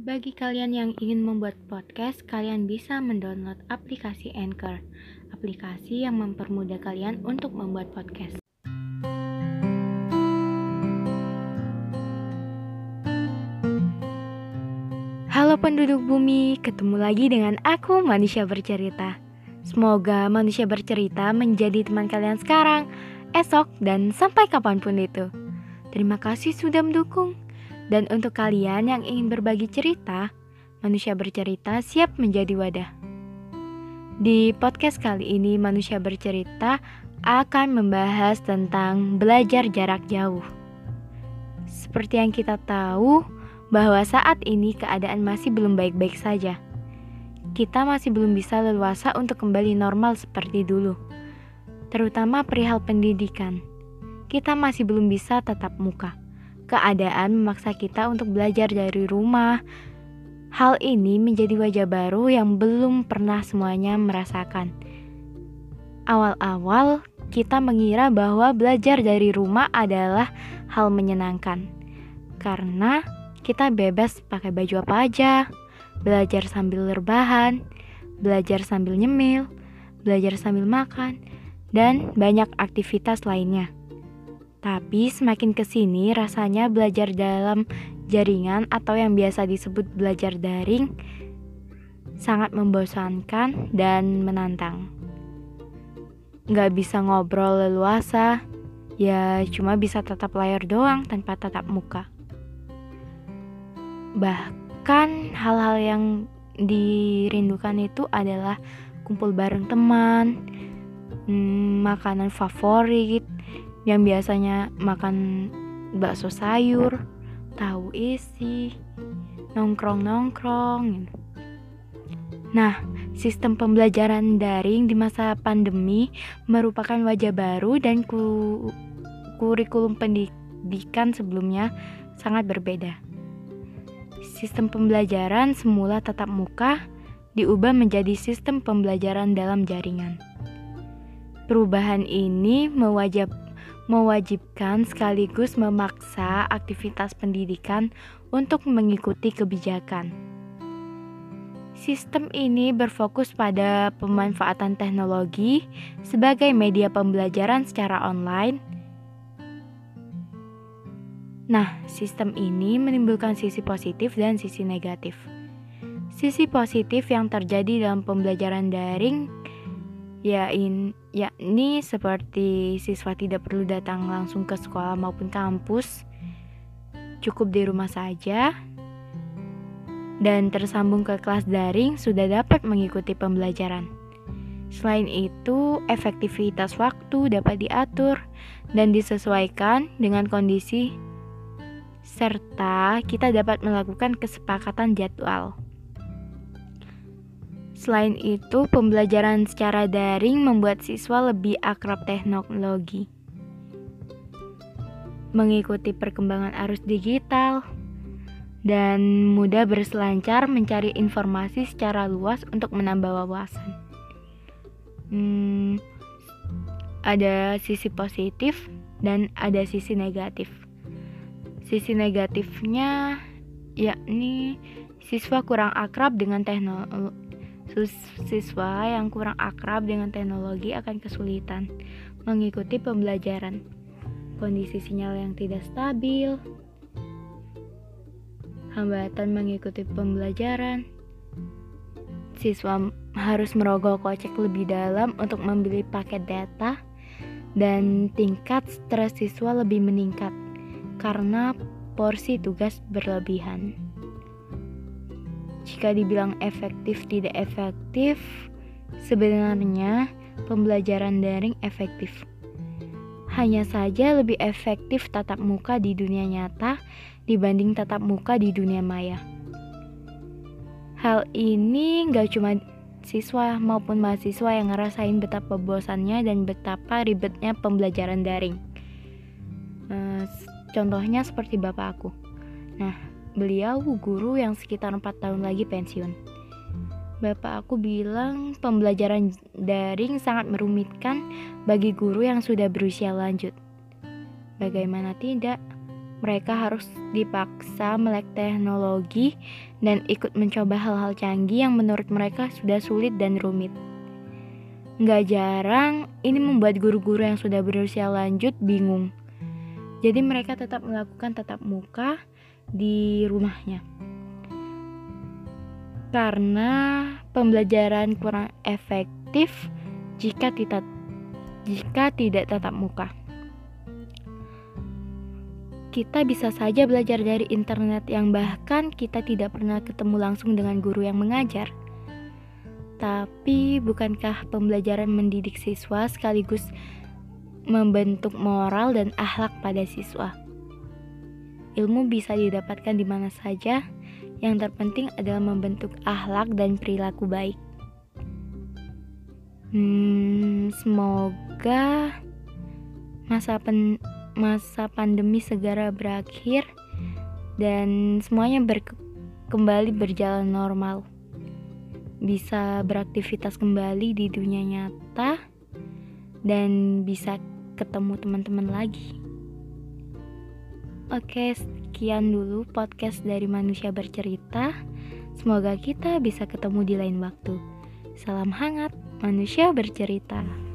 Bagi kalian yang ingin membuat podcast, kalian bisa mendownload aplikasi Anchor, aplikasi yang mempermudah kalian untuk membuat podcast. Halo penduduk bumi, ketemu lagi dengan aku manusia bercerita. Semoga manusia bercerita menjadi teman kalian sekarang, esok, dan sampai kapan pun itu. Terima kasih sudah mendukung. Dan untuk kalian yang ingin berbagi cerita, manusia bercerita siap menjadi wadah. Di podcast kali ini, manusia bercerita akan membahas tentang belajar jarak jauh. Seperti yang kita tahu, bahwa saat ini keadaan masih belum baik-baik saja. Kita masih belum bisa leluasa untuk kembali normal seperti dulu, terutama perihal pendidikan. Kita masih belum bisa tatap muka keadaan memaksa kita untuk belajar dari rumah. Hal ini menjadi wajah baru yang belum pernah semuanya merasakan. Awal-awal, kita mengira bahwa belajar dari rumah adalah hal menyenangkan, karena kita bebas pakai baju apa aja, belajar sambil rebahan, belajar sambil nyemil, belajar sambil makan, dan banyak aktivitas lainnya. Tapi semakin ke sini rasanya belajar dalam jaringan atau yang biasa disebut belajar daring sangat membosankan dan menantang. Gak bisa ngobrol leluasa, ya cuma bisa tatap layar doang tanpa tatap muka. Bahkan hal-hal yang dirindukan itu adalah kumpul bareng teman, hmm, makanan favorit, yang biasanya makan bakso sayur, tahu isi, nongkrong-nongkrong. Nah, sistem pembelajaran daring di masa pandemi merupakan wajah baru dan ku kurikulum pendidikan sebelumnya sangat berbeda. Sistem pembelajaran semula tatap muka diubah menjadi sistem pembelajaran dalam jaringan. Perubahan ini mewajib mewajibkan sekaligus memaksa aktivitas pendidikan untuk mengikuti kebijakan. Sistem ini berfokus pada pemanfaatan teknologi sebagai media pembelajaran secara online. Nah, sistem ini menimbulkan sisi positif dan sisi negatif. Sisi positif yang terjadi dalam pembelajaran daring ya in, yakni seperti siswa tidak perlu datang langsung ke sekolah maupun kampus, cukup di rumah saja, dan tersambung ke kelas daring sudah dapat mengikuti pembelajaran. Selain itu, efektivitas waktu dapat diatur dan disesuaikan dengan kondisi, serta kita dapat melakukan kesepakatan jadwal. Selain itu, pembelajaran secara daring membuat siswa lebih akrab teknologi, mengikuti perkembangan arus digital, dan mudah berselancar mencari informasi secara luas untuk menambah wawasan. Hmm, ada sisi positif dan ada sisi negatif. Sisi negatifnya yakni siswa kurang akrab dengan teknologi siswa yang kurang akrab dengan teknologi akan kesulitan mengikuti pembelajaran. Kondisi sinyal yang tidak stabil, hambatan mengikuti pembelajaran, siswa harus merogoh kocek lebih dalam untuk membeli paket data, dan tingkat stres siswa lebih meningkat karena porsi tugas berlebihan. Jika dibilang efektif tidak efektif, sebenarnya pembelajaran daring efektif. Hanya saja lebih efektif tatap muka di dunia nyata dibanding tatap muka di dunia maya. Hal ini gak cuma siswa maupun mahasiswa yang ngerasain betapa bosannya dan betapa ribetnya pembelajaran daring. Eh, contohnya seperti bapak aku. Nah, Beliau guru yang sekitar 4 tahun lagi pensiun. Bapak aku bilang pembelajaran daring sangat merumitkan bagi guru yang sudah berusia lanjut. Bagaimana tidak, mereka harus dipaksa melek teknologi dan ikut mencoba hal-hal canggih yang menurut mereka sudah sulit dan rumit. Nggak jarang, ini membuat guru-guru yang sudah berusia lanjut bingung. Jadi mereka tetap melakukan tatap muka di rumahnya. Karena pembelajaran kurang efektif jika tidak jika tidak tatap muka. Kita bisa saja belajar dari internet yang bahkan kita tidak pernah ketemu langsung dengan guru yang mengajar. Tapi bukankah pembelajaran mendidik siswa sekaligus membentuk moral dan akhlak pada siswa? Ilmu bisa didapatkan di mana saja, yang terpenting adalah membentuk akhlak dan perilaku baik. Hmm, semoga masa pen masa pandemi segera berakhir dan semuanya kembali berjalan normal. Bisa beraktivitas kembali di dunia nyata dan bisa ketemu teman-teman lagi. Oke, sekian dulu podcast dari Manusia Bercerita. Semoga kita bisa ketemu di lain waktu. Salam hangat, Manusia Bercerita.